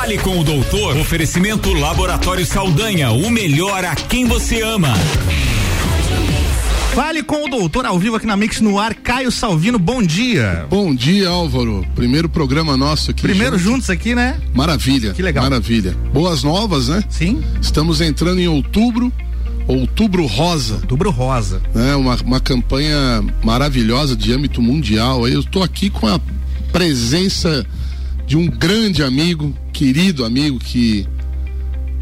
Fale com o doutor. Oferecimento Laboratório Saldanha, o melhor a quem você ama. Fale com o doutor ao vivo aqui na Mix no ar, Caio Salvino, bom dia. Bom dia, Álvaro. Primeiro programa nosso aqui. Primeiro juntos, juntos aqui, né? Maravilha. Que legal. Maravilha. Boas novas, né? Sim. Estamos entrando em outubro. Outubro Rosa. Outubro Rosa. É uma, uma campanha maravilhosa de âmbito mundial. Eu estou aqui com a presença de um grande amigo, querido amigo, que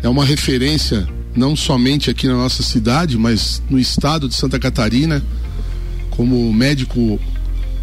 é uma referência não somente aqui na nossa cidade, mas no estado de Santa Catarina, como médico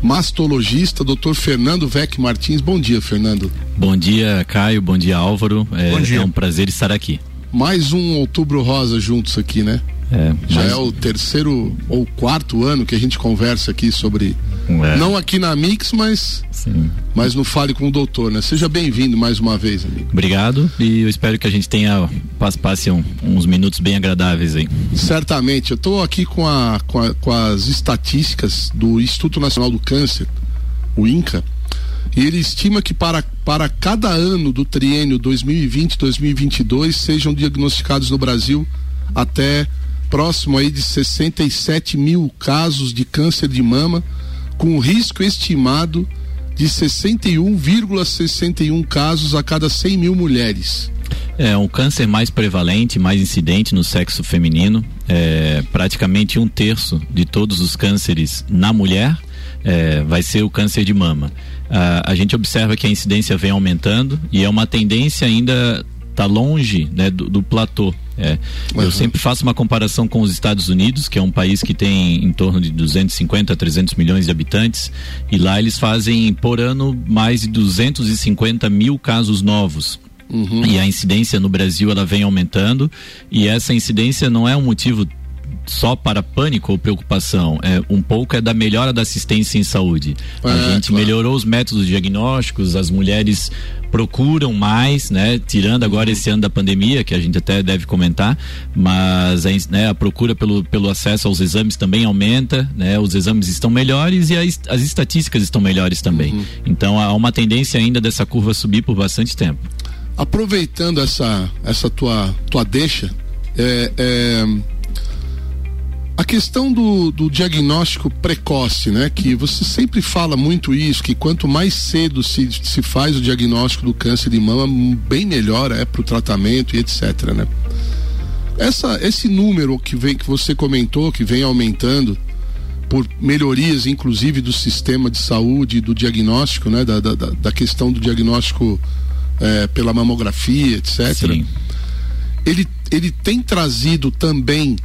mastologista, Dr. Fernando Vec Martins. Bom dia, Fernando. Bom dia, Caio. Bom dia, Álvaro. É, Bom dia. é um prazer estar aqui. Mais um Outubro Rosa juntos aqui, né? É, Já mas... é o terceiro ou quarto ano que a gente conversa aqui sobre. É. Não aqui na Mix, mas. Sim. Mas no Fale com o Doutor, né? Seja bem-vindo mais uma vez, amigo. Obrigado e eu espero que a gente tenha. Passe, passe um, uns minutos bem agradáveis aí. Certamente. Eu estou aqui com, a, com, a, com as estatísticas do Instituto Nacional do Câncer, o INCA. E ele estima que para, para cada ano do triênio 2020-2022 sejam diagnosticados no Brasil até próximo aí de 67 mil casos de câncer de mama, com risco estimado de 61,61 casos a cada 100 mil mulheres. É um câncer mais prevalente, mais incidente no sexo feminino. É, praticamente um terço de todos os cânceres na mulher é, vai ser o câncer de mama. a gente observa que a incidência vem aumentando e é uma tendência ainda está longe né, do, do platô. É. Uhum. Eu sempre faço uma comparação com os Estados Unidos, que é um país que tem em torno de 250 a 300 milhões de habitantes, e lá eles fazem por ano mais de 250 mil casos novos. Uhum. E a incidência no Brasil ela vem aumentando, e essa incidência não é um motivo só para pânico ou preocupação, é um pouco é da melhora da assistência em saúde. É, a gente claro. melhorou os métodos diagnósticos, as mulheres procuram mais, né? Tirando agora esse ano da pandemia, que a gente até deve comentar, mas a, né, a procura pelo, pelo acesso aos exames também aumenta, né? Os exames estão melhores e as, as estatísticas estão melhores também. Uhum. Então há uma tendência ainda dessa curva subir por bastante tempo. Aproveitando essa, essa tua, tua deixa, é, é questão do, do, diagnóstico precoce, né? Que você sempre fala muito isso, que quanto mais cedo se, se faz o diagnóstico do câncer de mama, bem melhor é para o tratamento e etc, né? Essa, esse número que vem que você comentou, que vem aumentando por melhorias, inclusive do sistema de saúde, do diagnóstico, né? Da, da, da questão do diagnóstico é, pela mamografia, etc. Sim. Ele, ele tem trazido também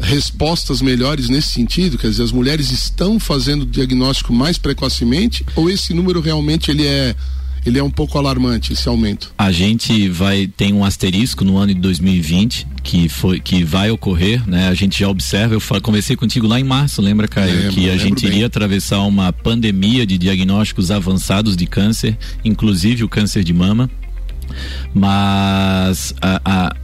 respostas melhores nesse sentido? Quer dizer, as mulheres estão fazendo o diagnóstico mais precocemente ou esse número realmente ele é ele é um pouco alarmante esse aumento. A gente vai tem um asterisco no ano de 2020 que foi que vai ocorrer, né? A gente já observa, eu conversei contigo lá em março, lembra, Caio, lembro, que a gente bem. iria atravessar uma pandemia de diagnósticos avançados de câncer, inclusive o câncer de mama. Mas a, a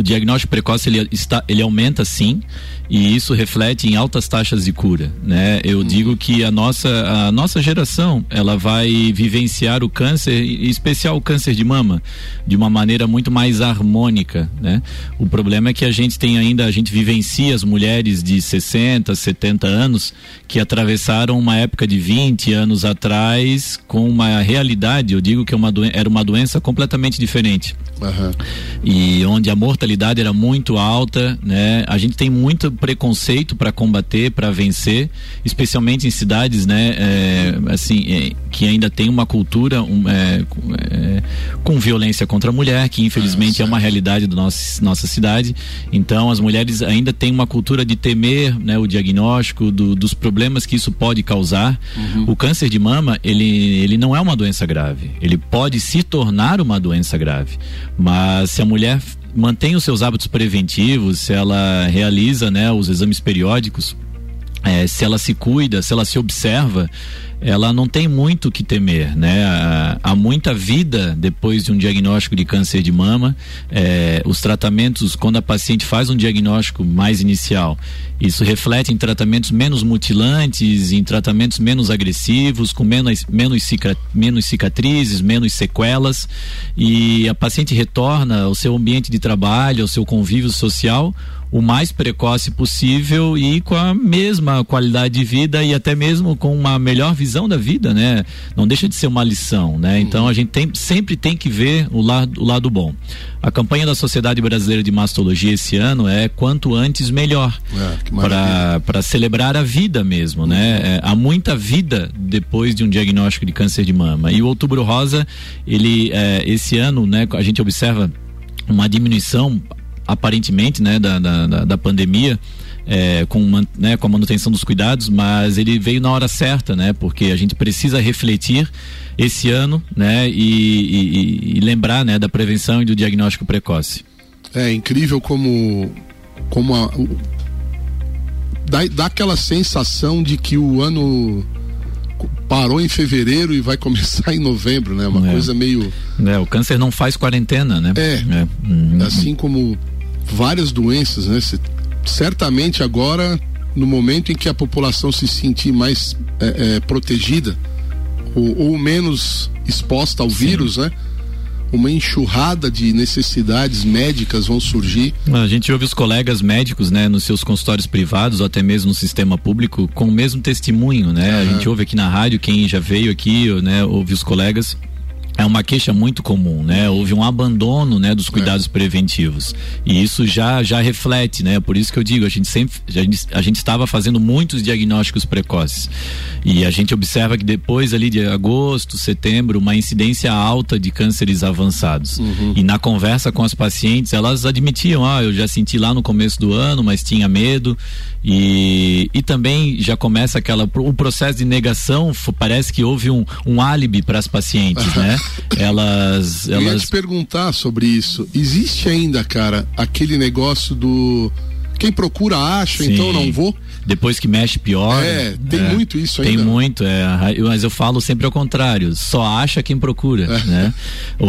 o diagnóstico precoce ele, está, ele aumenta sim e isso reflete em altas taxas de cura, né? Eu uhum. digo que a nossa a nossa geração ela vai vivenciar o câncer, em especial o câncer de mama, de uma maneira muito mais harmônica, né? O problema é que a gente tem ainda a gente vivencia as mulheres de 60, 70 anos que atravessaram uma época de 20 anos atrás com uma realidade, eu digo que é uma era uma doença completamente diferente. Uhum. E onde a mortalidade era muito alta, né? A gente tem muito preconceito para combater, para vencer, especialmente em cidades, né, é, assim, é, que ainda tem uma cultura um, é, é com violência contra a mulher, que infelizmente é uma realidade da nossa, nossa cidade. Então, as mulheres ainda têm uma cultura de temer, né, o diagnóstico do, dos problemas que isso pode causar. Uhum. O câncer de mama, ele, ele não é uma doença grave. Ele pode se tornar uma doença grave, mas se a mulher mantém os seus hábitos preventivos, se ela realiza né, os exames periódicos, é, se ela se cuida, se ela se observa, ela não tem muito o que temer, né? Há, muita vida depois de um diagnóstico de câncer de mama. É, os tratamentos, quando a paciente faz um diagnóstico mais inicial, isso reflete em tratamentos menos mutilantes, em tratamentos menos agressivos, com menos, menos, cica, menos cicatrizes, menos sequelas. E a paciente retorna ao seu ambiente de trabalho, ao seu convívio social o mais precoce possível e com a mesma qualidade de vida e até mesmo com uma melhor visão da vida, né? Não deixa de ser uma lição, né? Então a gente tem, sempre tem que ver o lado, o lado bom. A campanha da Sociedade Brasileira de Mastologia esse ano é quanto antes melhor é, para celebrar a vida mesmo, né? É, há muita vida depois de um diagnóstico de câncer de mama e o Outubro Rosa ele é, esse ano, né? A gente observa uma diminuição aparentemente, né, da, da, da pandemia, é, com, né, com a manutenção dos cuidados, mas ele veio na hora certa, né? Porque a gente precisa refletir esse ano, né? E, e, e lembrar, né, da prevenção e do diagnóstico precoce. É incrível como, como a, o, dá, dá aquela sensação de que o ano parou em fevereiro e vai começar em novembro, né? Uma é. coisa meio. É, o câncer não faz quarentena, né? É. é. Uhum. Assim como várias doenças, né? Certamente agora, no momento em que a população se sentir mais é, é, protegida ou, ou, menos exposta ao Sim. vírus, né? Uma enxurrada de necessidades médicas vão surgir. A gente ouve os colegas médicos, né, nos seus consultórios privados ou até mesmo no sistema público com o mesmo testemunho, né? Uhum. A gente ouve aqui na rádio, quem já veio aqui, né, ouve os colegas é uma queixa muito comum, né? Houve um abandono, né, dos cuidados é. preventivos. E isso já já reflete, né? Por isso que eu digo, a gente sempre a gente, a gente estava fazendo muitos diagnósticos precoces. E a gente observa que depois ali de agosto, setembro, uma incidência alta de cânceres avançados. Uhum. E na conversa com as pacientes, elas admitiam, ah, eu já senti lá no começo do ano, mas tinha medo. E, e também já começa aquela o processo de negação, parece que houve um, um álibi para as pacientes, né? Elas, elas. Eu ia te perguntar sobre isso. Existe ainda, cara, aquele negócio do quem procura acha, Sim. então não vou? Depois que mexe, pior. É, tem é, muito isso ainda. Tem muito, é, mas eu falo sempre ao contrário, só acha quem procura, é. né?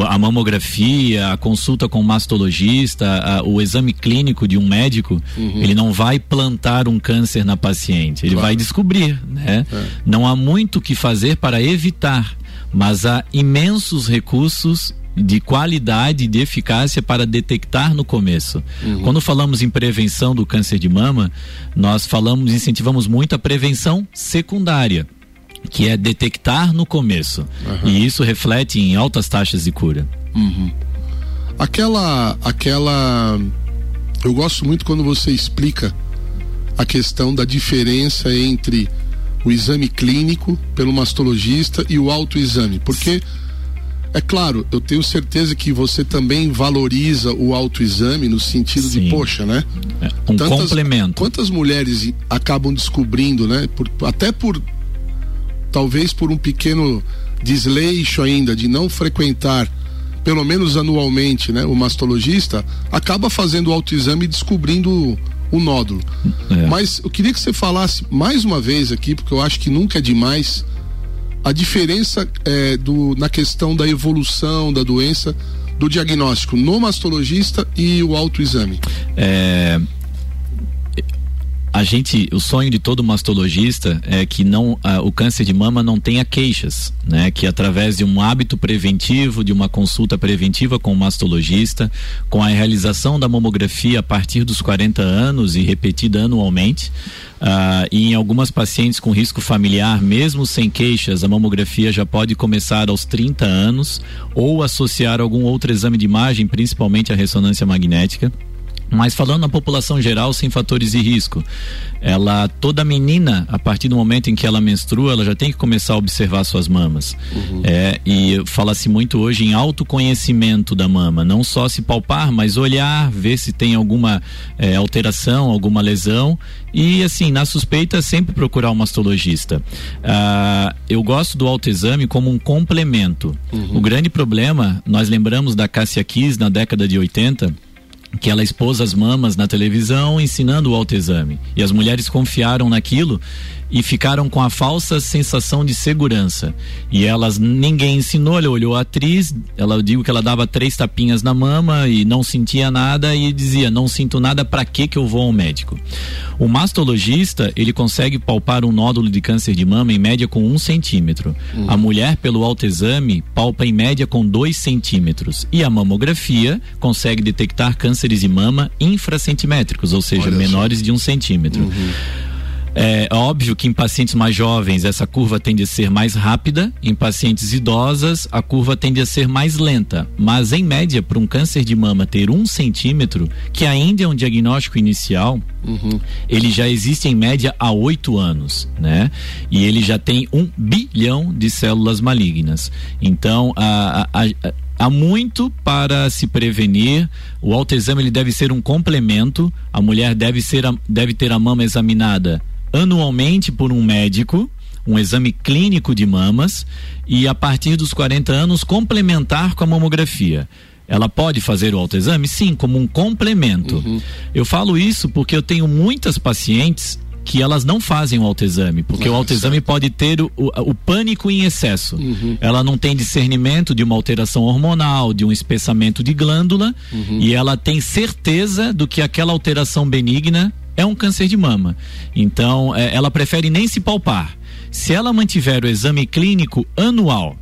A mamografia, a consulta com o mastologista, a, o exame clínico de um médico, uhum. ele não vai plantar um câncer na paciente, ele claro. vai descobrir, né? É. Não há muito o que fazer para evitar mas há imensos recursos de qualidade e de eficácia para detectar no começo. Uhum. Quando falamos em prevenção do câncer de mama, nós falamos, incentivamos muito a prevenção secundária, que é detectar no começo. Uhum. E isso reflete em altas taxas de cura. Uhum. Aquela, aquela, eu gosto muito quando você explica a questão da diferença entre o exame clínico pelo mastologista e o autoexame, porque é claro, eu tenho certeza que você também valoriza o autoexame no sentido Sim. de, poxa, né? É um Tantas, complemento. Quantas mulheres acabam descobrindo, né? Por, até por talvez por um pequeno desleixo ainda de não frequentar pelo menos anualmente, né, o mastologista, acaba fazendo o autoexame e descobrindo o nódulo. É. Mas eu queria que você falasse mais uma vez aqui, porque eu acho que nunca é demais, a diferença é, do, na questão da evolução da doença do diagnóstico no mastologista e o autoexame. É, a gente, o sonho de todo mastologista é que não, o câncer de mama não tenha queixas, né? Que através de um hábito preventivo, de uma consulta preventiva com o mastologista, com a realização da mamografia a partir dos 40 anos e repetida anualmente, uh, e em algumas pacientes com risco familiar, mesmo sem queixas, a mamografia já pode começar aos 30 anos ou associar algum outro exame de imagem, principalmente a ressonância magnética. Mas falando na população geral, sem fatores de risco, ela toda menina, a partir do momento em que ela menstrua, ela já tem que começar a observar suas mamas. Uhum. É, e fala-se muito hoje em autoconhecimento da mama, não só se palpar, mas olhar, ver se tem alguma é, alteração, alguma lesão e assim, na suspeita, sempre procurar um mastologista. Ah, eu gosto do autoexame como um complemento. Uhum. O grande problema, nós lembramos da Cassia Kiss na década de 80 que ela expôs as mamas na televisão ensinando o autoexame. E as mulheres confiaram naquilo e ficaram com a falsa sensação de segurança. E elas, ninguém ensinou, ela olhou a atriz, ela digo que ela dava três tapinhas na mama e não sentia nada e dizia: Não sinto nada, para que que eu vou ao médico? O mastologista, ele consegue palpar um nódulo de câncer de mama em média com um centímetro. Uhum. A mulher, pelo autoexame, palpa em média com dois centímetros. E a mamografia consegue detectar cânceres de mama infracentimétricos, ou seja, Olha menores só. de um centímetro. Uhum. É óbvio que em pacientes mais jovens essa curva tende a ser mais rápida, em pacientes idosas a curva tende a ser mais lenta, mas em média para um câncer de mama ter um centímetro, que ainda é um diagnóstico inicial, uhum. ele já existe em média há oito anos, né? E ele já tem um bilhão de células malignas. Então a, a, a há muito para se prevenir. O autoexame ele deve ser um complemento. A mulher deve ser deve ter a mama examinada anualmente por um médico, um exame clínico de mamas e a partir dos 40 anos complementar com a mamografia. Ela pode fazer o autoexame? Sim, como um complemento. Uhum. Eu falo isso porque eu tenho muitas pacientes que elas não fazem o autoexame, porque ah, o autoexame certo. pode ter o, o, o, pânico em excesso. Uhum. Ela não tem discernimento de uma alteração hormonal, de um espessamento de glândula, uhum. e ela tem certeza do que aquela alteração benigna é um câncer de mama. Então, é, ela prefere nem se palpar. Se ela mantiver o exame clínico anual,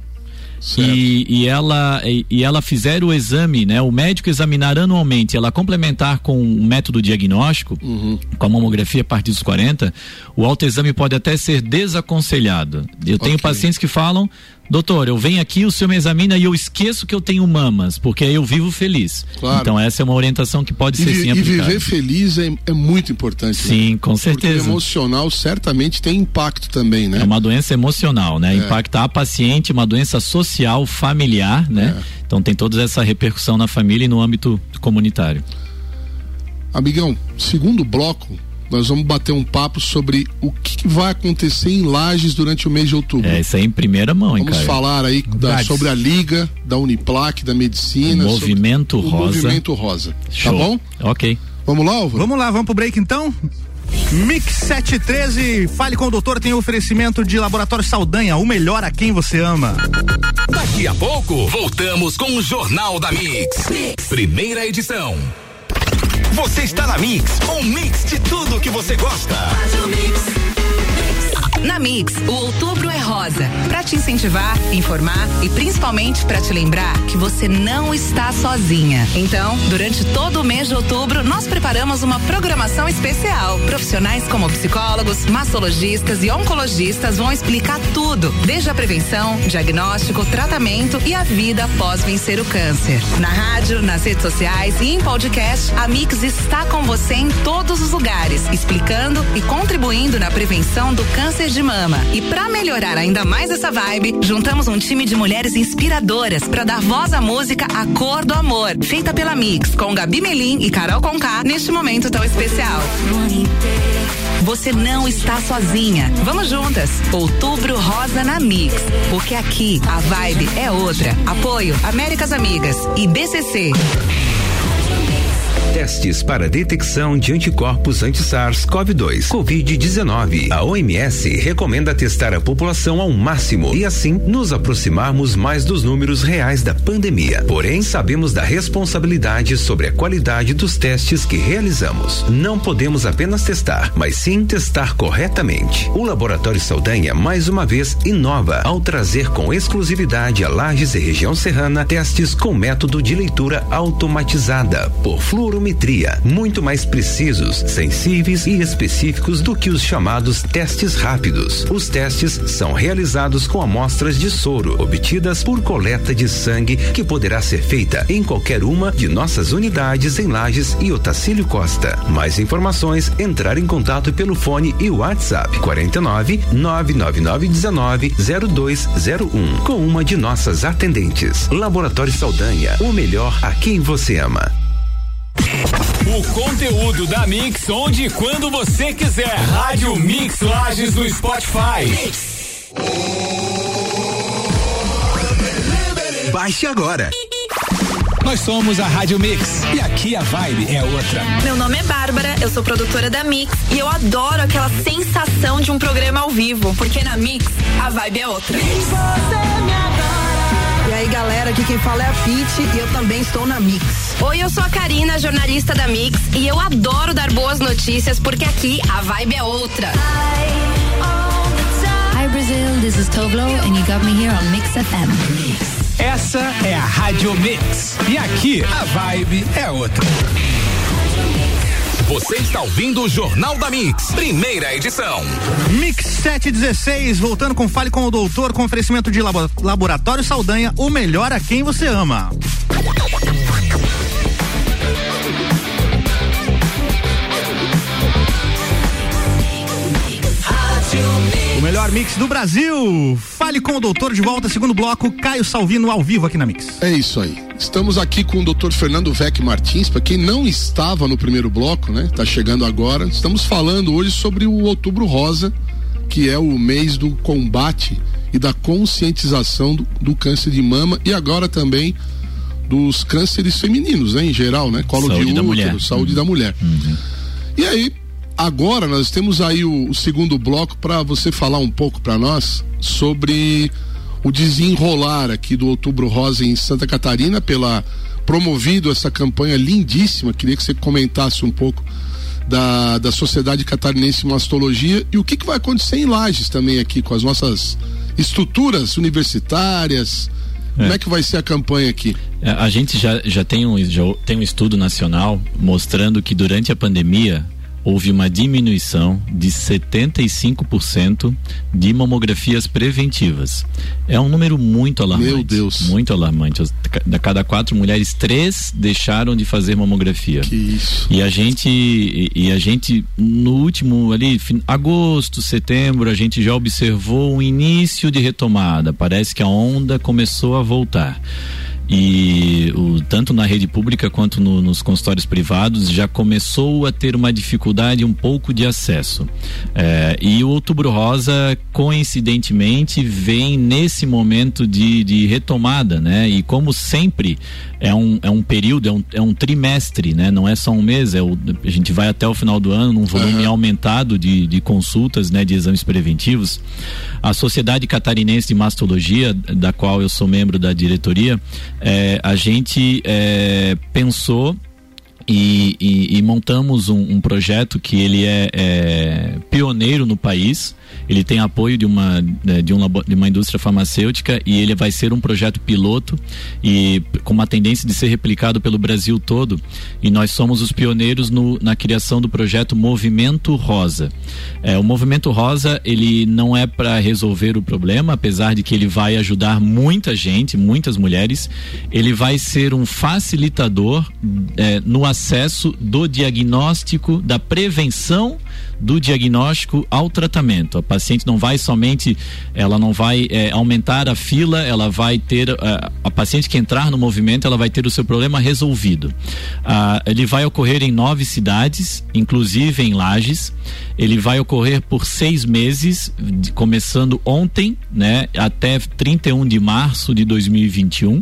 e, e, ela e, e, ela fizer o exame, né? O médico examinar anualmente, ela complementar com um método diagnóstico, uhum. com a mamografia a partir dos 40, o autoexame pode até ser desaconselhado. Eu tenho okay. pacientes que falam, doutor, eu venho aqui, o senhor me examina e eu esqueço que eu tenho mamas, porque aí eu vivo feliz. Claro. Então essa é uma orientação que pode e ser sim aplicada. E viver feliz é, é muito importante. Né? Sim, né? com certeza. Porque emocional certamente tem impacto também, né? É uma doença emocional, né? É. Impacta a paciente, uma doença social, familiar, né? É. Então tem toda essa repercussão na família e no âmbito comunitário. Amigão, segundo bloco, nós vamos bater um papo sobre o que vai acontecer em Lages durante o mês de outubro. É, isso aí em primeira mão, hein, Vamos cara? falar aí da, sobre a Liga, da Uniplac, da Medicina. O movimento Rosa. O movimento Rosa. Tá Show. Tá bom? Ok. Vamos lá, Álvaro? Vamos lá, vamos pro break então? Mix 713, fale com o doutor, tem oferecimento de Laboratório Saldanha, o melhor a quem você ama. Daqui a pouco, voltamos com o Jornal da mix. mix. Primeira edição. Você está na Mix, um mix de tudo que você gosta. Na Mix, o outubro é rosa. Para te incentivar, informar e principalmente para te lembrar que você não está sozinha. Então, durante todo o mês de outubro, nós preparamos uma programação especial. Profissionais como psicólogos, mastologistas e oncologistas vão explicar tudo, desde a prevenção, diagnóstico, tratamento e a vida após vencer o câncer. Na rádio, nas redes sociais e em podcast, a Mix está com você em todos os lugares, explicando e contribuindo na prevenção do câncer de mama. E para melhorar ainda mais essa vibe, juntamos um time de mulheres inspiradoras para dar voz à música A Cor do Amor, feita pela Mix, com Gabi Melim e Carol Conká, neste momento tão especial. Você não está sozinha. Vamos juntas. Outubro Rosa na Mix. Porque aqui a vibe é outra. Apoio Américas Amigas e BCC. Testes para detecção de anticorpos anti-SARS-CoV-2, Covid-19. A OMS recomenda testar a população ao máximo e assim nos aproximarmos mais dos números reais da pandemia. Porém, sabemos da responsabilidade sobre a qualidade dos testes que realizamos. Não podemos apenas testar, mas sim testar corretamente. O Laboratório Saldanha mais uma vez inova ao trazer com exclusividade a Lages e região serrana testes com método de leitura automatizada por fluoro muito mais precisos, sensíveis e específicos do que os chamados testes rápidos. Os testes são realizados com amostras de soro obtidas por coleta de sangue que poderá ser feita em qualquer uma de nossas unidades em Lages e Otacílio Costa. Mais informações, entrar em contato pelo fone e WhatsApp 49 999 19 0201 com uma de nossas atendentes. Laboratório Saldanha, o melhor a quem você ama. O conteúdo da Mix onde e quando você quiser. Rádio Mix Lages no Spotify. Baixe agora. Nós somos a Rádio Mix e aqui a vibe é outra. Meu nome é Bárbara, eu sou produtora da Mix e eu adoro aquela sensação de um programa ao vivo, porque na Mix a vibe é outra. E aí, galera, aqui quem fala é a Pete e eu também estou na Mix. Oi, eu sou a Karina, jornalista da Mix, e eu adoro dar boas notícias porque aqui a vibe é outra. Hi Brazil, this is Toblo and you got me here on Mix FM. Essa é a Rádio Mix e aqui a vibe é outra. Você está ouvindo o Jornal da Mix, primeira edição. Mix 716, voltando com Fale com o Doutor, com oferecimento de labo Laboratório Saldanha, o melhor a quem você ama. O melhor mix do Brasil. Fale com o doutor de volta, segundo bloco, Caio Salvino ao vivo aqui na Mix. É isso aí. Estamos aqui com o Dr. Fernando Vec Martins, para quem não estava no primeiro bloco, né? Tá chegando agora. Estamos falando hoje sobre o Outubro Rosa, que é o mês do combate e da conscientização do, do câncer de mama e agora também dos cânceres femininos, né, em geral, né? Colo Saúde de da útero, mulher. saúde da mulher. E aí, agora nós temos aí o, o segundo bloco para você falar um pouco para nós sobre o desenrolar aqui do Outubro Rosa em Santa Catarina pela promovido essa campanha lindíssima. Queria que você comentasse um pouco da, da Sociedade Catarinense de Mastologia e o que, que vai acontecer em Lages também aqui com as nossas estruturas universitárias. Como é que vai ser a campanha aqui? É, A gente já, já, tem um, já tem um estudo nacional mostrando que durante a pandemia houve uma diminuição de 75% de mamografias preventivas. É um número muito alarmante. Meu Deus. Muito alarmante. Da cada quatro mulheres, três deixaram de fazer mamografia. Que isso. E a gente, e, e a gente no último ali, fin- agosto, setembro, a gente já observou um início de retomada. Parece que a onda começou a voltar. E o, tanto na rede pública quanto no- nos consultórios privados já começou a ter uma dificuldade um pouco de acesso. É, e o Outubro Rosa, coincidentemente, vem nesse momento de, de retomada, né? E como sempre, é um, é um período, é um, é um trimestre, né? Não é só um mês, é o, a gente vai até o final do ano num volume aumentado de, de consultas, né? De exames preventivos. A Sociedade Catarinense de Mastologia, da qual eu sou membro da diretoria, é, a gente é, pensou e, e- e montamos um, um projeto que ele é, é pioneiro no país. Ele tem apoio de uma, né, de, um de uma indústria farmacêutica e ele vai ser um projeto piloto e com uma tendência de ser replicado pelo Brasil todo. E nós somos os pioneiros no- na criação do projeto Movimento Rosa. É, o Movimento Rosa ele não é para resolver o problema, apesar de que ele vai ajudar muita gente, muitas mulheres. Ele vai ser um facilitador é, no acesso do diagnóstico, da prevenção do diagnóstico ao tratamento. A paciente não vai somente, ela não vai é, aumentar a fila, ela vai ter a, a paciente que entrar no movimento, ela vai ter o seu problema resolvido. Ah, ele vai ocorrer em nove cidades, inclusive em Lages. Ele vai ocorrer por seis meses, de- começando ontem, né, até 31 de março de 2021.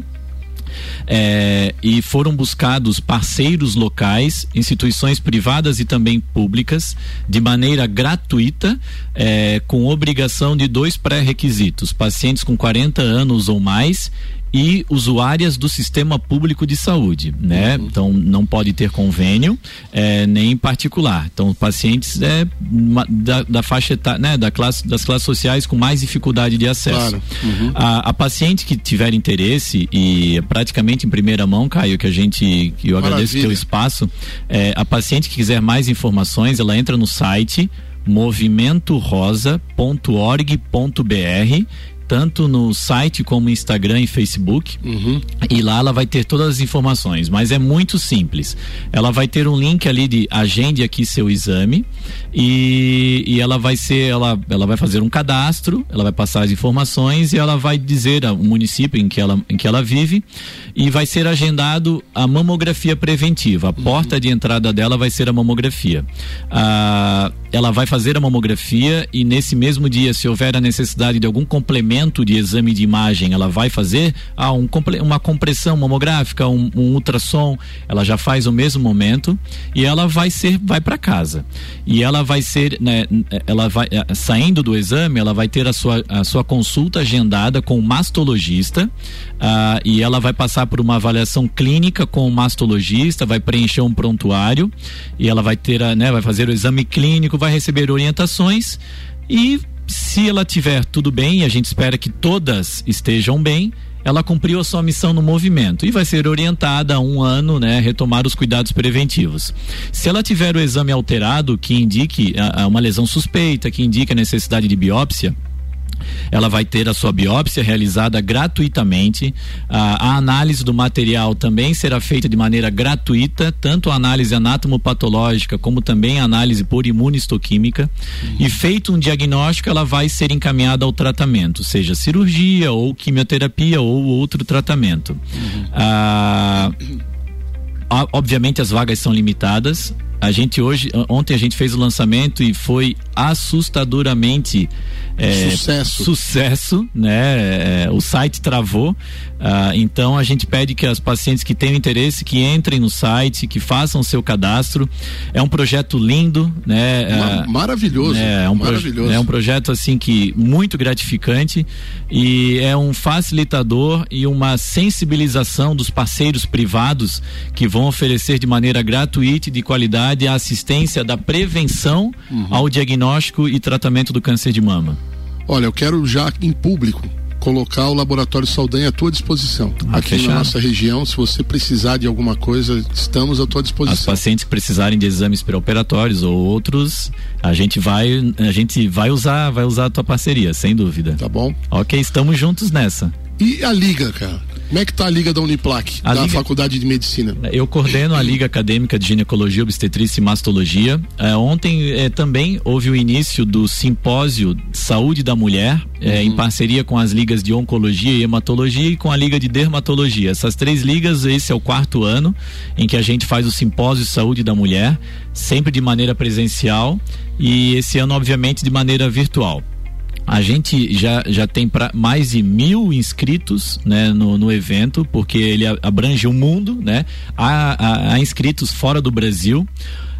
É, e foram buscados parceiros locais, instituições privadas e também públicas, de maneira gratuita, é, com obrigação de dois pré-requisitos: pacientes com 40 anos ou mais e usuárias do sistema público de saúde, né? Então não pode ter convênio é, nem particular. Então pacientes é, da, da faixa etária, né? Da classe, das classes sociais com mais dificuldade de acesso. Claro. Uhum. A, a paciente que tiver interesse e é praticamente em primeira mão, Caio, que a gente, que eu agradeço teu espaço, é, a paciente que quiser mais informações, ela entra no site movimentorosa.org.br tanto no site como Instagram e Facebook. E lá ela vai ter todas as informações, mas é muito simples. Ela vai ter um link ali de agende aqui seu exame e, e ela vai ser, ela, ela vai fazer um cadastro, ela vai passar as informações e ela vai dizer a- o município em que ela, em que ela vive e vai ser agendado a mamografia preventiva. A porta de entrada dela vai ser a mamografia. Ah, ela vai fazer a mamografia e nesse mesmo dia, se houver a necessidade de algum complemento momento de exame de imagem ela vai fazer ah, um, uma compressão mamográfica, um, um ultrassom, ela já faz no mesmo momento e ela vai ser, vai para casa. E ela vai ser, né, ela vai eh, saindo do exame, ela vai ter a sua, a sua consulta agendada com o mastologista ah, e ela vai passar por uma avaliação clínica com o mastologista, vai preencher um prontuário e ela vai ter, a, né, vai fazer o exame clínico, vai receber orientações e se ela tiver tudo bem, a gente espera que todas estejam bem, ela cumpriu a sua missão no movimento e vai ser orientada a um ano, né, retomar os cuidados preventivos. Se ela tiver o exame alterado que indique a, a uma lesão suspeita, que indique a necessidade de biópsia, ela vai ter a sua biópsia realizada gratuitamente. A, a, análise do material também será feita de maneira gratuita, tanto a análise anatomopatológica como também a análise por imunistoquímica. Uhum. E feito um diagnóstico, ela vai ser encaminhada ao tratamento, seja cirurgia ou quimioterapia ou outro tratamento. Uhum. Ah, obviamente as vagas são limitadas. A gente hoje, ontem a gente fez o lançamento e foi assustadoramente é, sucesso. sucesso, né? É, o site travou, ah, então a gente pede que as pacientes que tenham interesse que entrem no site, que façam seu cadastro. É um projeto lindo, né? Ah, maravilhoso. É, é um maravilhoso. é um projeto assim que muito gratificante e é um facilitador e uma sensibilização dos parceiros privados que vão oferecer de maneira gratuita e de qualidade a assistência da prevenção uhum. ao diagnóstico e tratamento do câncer de mama. Olha, eu quero já em público colocar o Laboratório Saldanha à tua disposição. Ah, aqui fechado. na nossa região, se você precisar de alguma coisa, estamos à tua disposição. As pacientes precisarem de exames pré-operatórios ou outros, a gente vai a gente vai usar, vai usar a tua parceria, sem dúvida. Tá bom? OK, estamos juntos nessa. E a liga, cara? Como é que tá a liga da Uniplac, a da liga, Faculdade de Medicina? Eu coordeno a Liga Acadêmica de Ginecologia, Obstetrícia e Mastologia. É, ontem é, também houve o início do simpósio Saúde da Mulher, é, uhum. em parceria com as ligas de Oncologia e Hematologia e com a Liga de Dermatologia. Essas três ligas, esse é o quarto ano em que a gente faz o simpósio Saúde da Mulher, sempre de maneira presencial e esse ano, obviamente, de maneira virtual. A gente já, já tem pra mais de mil inscritos né, no, no evento, porque ele abrange o mundo, né? Há, há, há inscritos fora do Brasil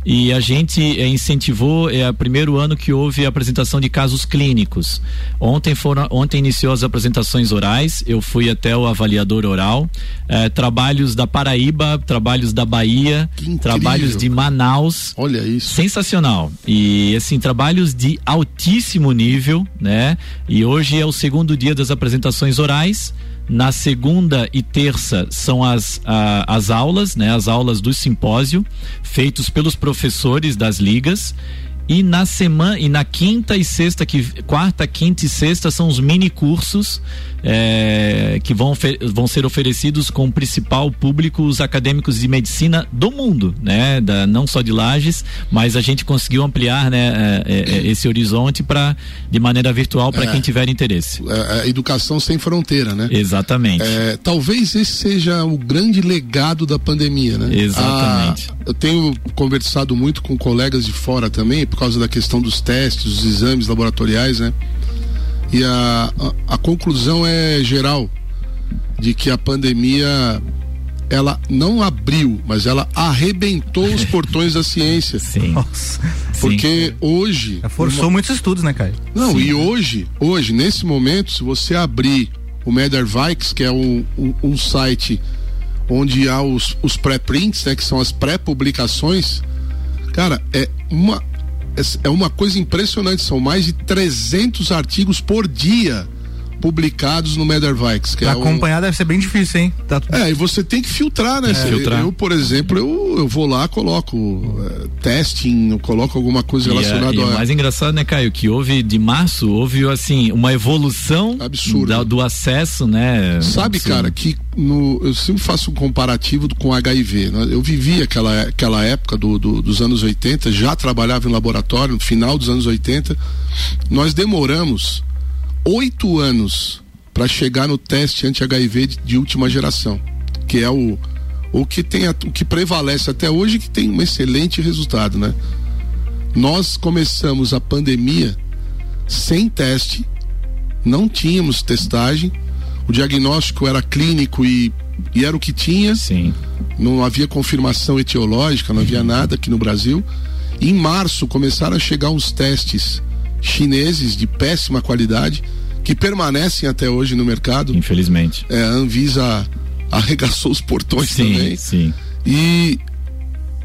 e a gente é, incentivou é o primeiro ano que houve a apresentação de casos clínicos. Ontem foram ontem iniciou as apresentações orais. Eu fui até o avaliador oral. É, trabalhos da Paraíba, trabalhos da Bahia, trabalhos de Manaus. Olha isso. Sensacional. E assim trabalhos de altíssimo nível, né? E hoje é o segundo dia das apresentações orais. Na segunda e terça são as, as aulas, né? As aulas do simpósio, feitos pelos professores das ligas. E na semana e na quinta e sexta, que quarta, quinta e sexta são os mini cursos é, que vão, vão ser oferecidos com o principal público os acadêmicos de medicina do mundo, né? Da, não só de Lages, mas a gente conseguiu ampliar né, é, é, é esse horizonte para de maneira virtual para é. quem tiver interesse. É, a educação sem fronteira, né? Exatamente. talvez esse seja o grande legado da pandemia, né? Exatamente. Ah, eu tenho conversado muito com colegas de fora também, por causa da questão dos testes, dos exames laboratoriais, né? E a, a, a conclusão é geral de que a pandemia ela não abriu, mas ela arrebentou os portões da ciência. Sim. Nossa. Porque Sim. hoje. Forçou uma... muitos estudos, né, Caio? Não, Sim. e hoje, hoje, nesse momento, se você abrir o Medervikes, que é um, um, um, site onde há os, os pré-prints, né, que são as pré-publicações, cara, é uma é uma coisa impressionante, são mais de 300 artigos por dia publicados no Medervikes. Que pra é acompanhar um... deve ser bem difícil, hein? Tá... É, e você tem que filtrar, né? É, filtrar. Eu, por exemplo, eu, eu vou lá, coloco uh, testing, eu coloco alguma coisa relacionada e, a. E o mais engraçado, né, Caio, que houve de março, houve assim, uma evolução absurda do acesso, né? Sabe, absurdo. cara, que no, eu sempre faço um comparativo com HIV. Né? Eu vivi aquela, aquela época do, do, dos anos 80, já trabalhava em laboratório, no final dos anos 80. Nós demoramos oito anos para chegar no teste anti-HIV de, de, última geração, que é o, o que tem o que prevalece até hoje que tem um excelente resultado, né? Nós começamos a pandemia sem teste não tínhamos testagem, o diagnóstico era clínico e, e era o que tinha. Sim. Não havia confirmação etiológica, não havia nada aqui no Brasil. Em março começaram a chegar uns testes chineses de péssima qualidade que permanecem até hoje no mercado. Infelizmente. É, a Anvisa arregaçou os portões sim, também. Sim. E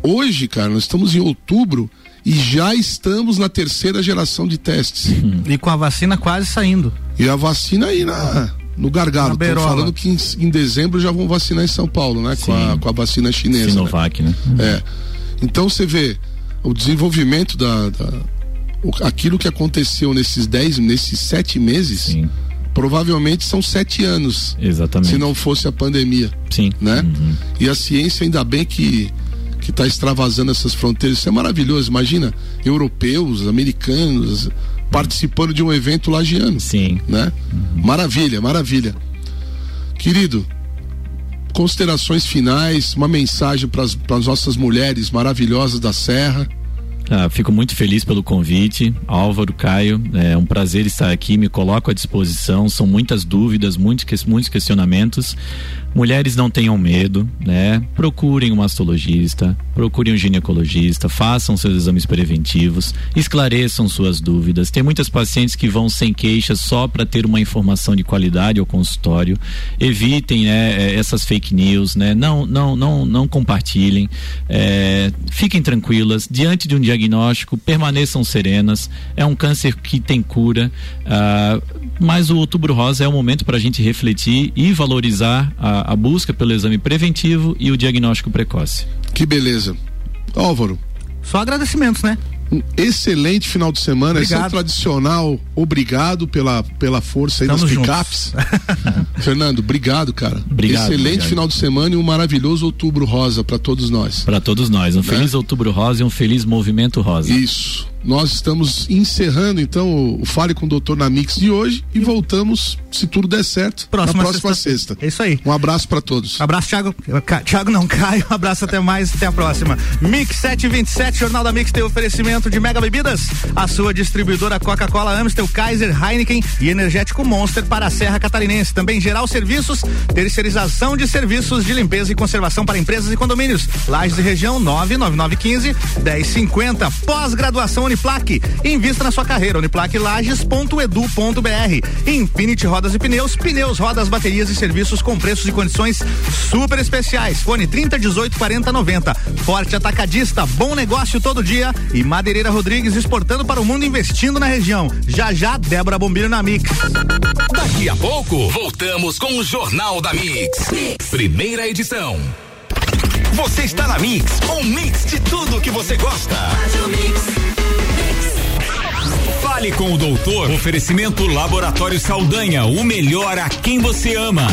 hoje, cara, nós estamos em outubro e já estamos na terceira geração de testes. Hum. E com a vacina quase saindo. E a vacina aí na, no gargalo. Estão falando que em, em, dezembro já vão vacinar em São Paulo, né? Com a, com a, vacina chinesa. Sinovac, né? né? É. Então você vê o desenvolvimento da, da aquilo que aconteceu nesses dez, nesses sete meses. Sim. Provavelmente são sete anos. Exatamente. Se não fosse a pandemia. Sim. Né? Uhum. E a ciência, ainda bem que que está extravasando essas fronteiras. Isso é maravilhoso. Imagina europeus, americanos participando de um evento lagiano. Sim. Né? Uhum. Maravilha, maravilha. Querido, considerações finais, uma mensagem para as nossas mulheres maravilhosas da Serra. Ah, fico muito feliz pelo convite, Álvaro, Caio. É um prazer estar aqui. Me coloco à disposição. São muitas dúvidas, muitos, muitos questionamentos. Mulheres não tenham medo, né? Procurem um mastologista, procurem um ginecologista, façam seus exames preventivos, esclareçam suas dúvidas. Tem muitas pacientes que vão sem queixas só para ter uma informação de qualidade ao consultório. Evitem né, é, essas fake news, né? Não, não, não, não compartilhem. É, fiquem tranquilas diante de um diagnóstico, permaneçam serenas. É um câncer que tem cura, ah, mas o Outubro Rosa é o momento para a gente refletir e valorizar a a, busca pelo exame preventivo e o diagnóstico precoce. Que beleza. Álvaro. Só agradecimentos, né? Um excelente final de semana. Obrigado. Esse é o tradicional obrigado pela, pela força aí Estamos das picapes. Fernando, obrigado, cara. Obrigado, excelente obrigado. final de semana e um maravilhoso outubro rosa para todos nós. Para todos nós. Um né? feliz outubro rosa e um feliz movimento rosa. Isso. Nós estamos encerrando então o Fale com o Doutor na Mix de hoje e voltamos, se tudo der certo, próxima na próxima sexta. sexta. É isso aí. Um abraço para todos. Abraço, Thiago. Thiago não, Caio. Um abraço até mais, até a próxima. Mix 727, Jornal da Mix tem oferecimento de Mega Bebidas, a sua distribuidora Coca-Cola, Amstel, Kaiser, Heineken e Energético Monster para a Serra Catarinense. Também Geral Serviços, terceirização de serviços de limpeza e conservação para empresas e condomínios. Lages e região 99915 1050. Pós-graduação Uniplaque. Invista na sua carreira. uniplaquelages.edu.br. Infinity Rodas e Pneus. Pneus, rodas, baterias e serviços com preços e condições super especiais. Fone 30 18 40 90. Forte Atacadista. Bom negócio todo dia. E Madeireira Rodrigues exportando para o mundo investindo na região. Já já, Débora Bombilho na Mix. Daqui a pouco, voltamos com o Jornal da mix. mix. Primeira edição. Você está na Mix, um mix de tudo que você gosta. Fale com o doutor. Oferecimento Laboratório Saldanha, o melhor a quem você ama.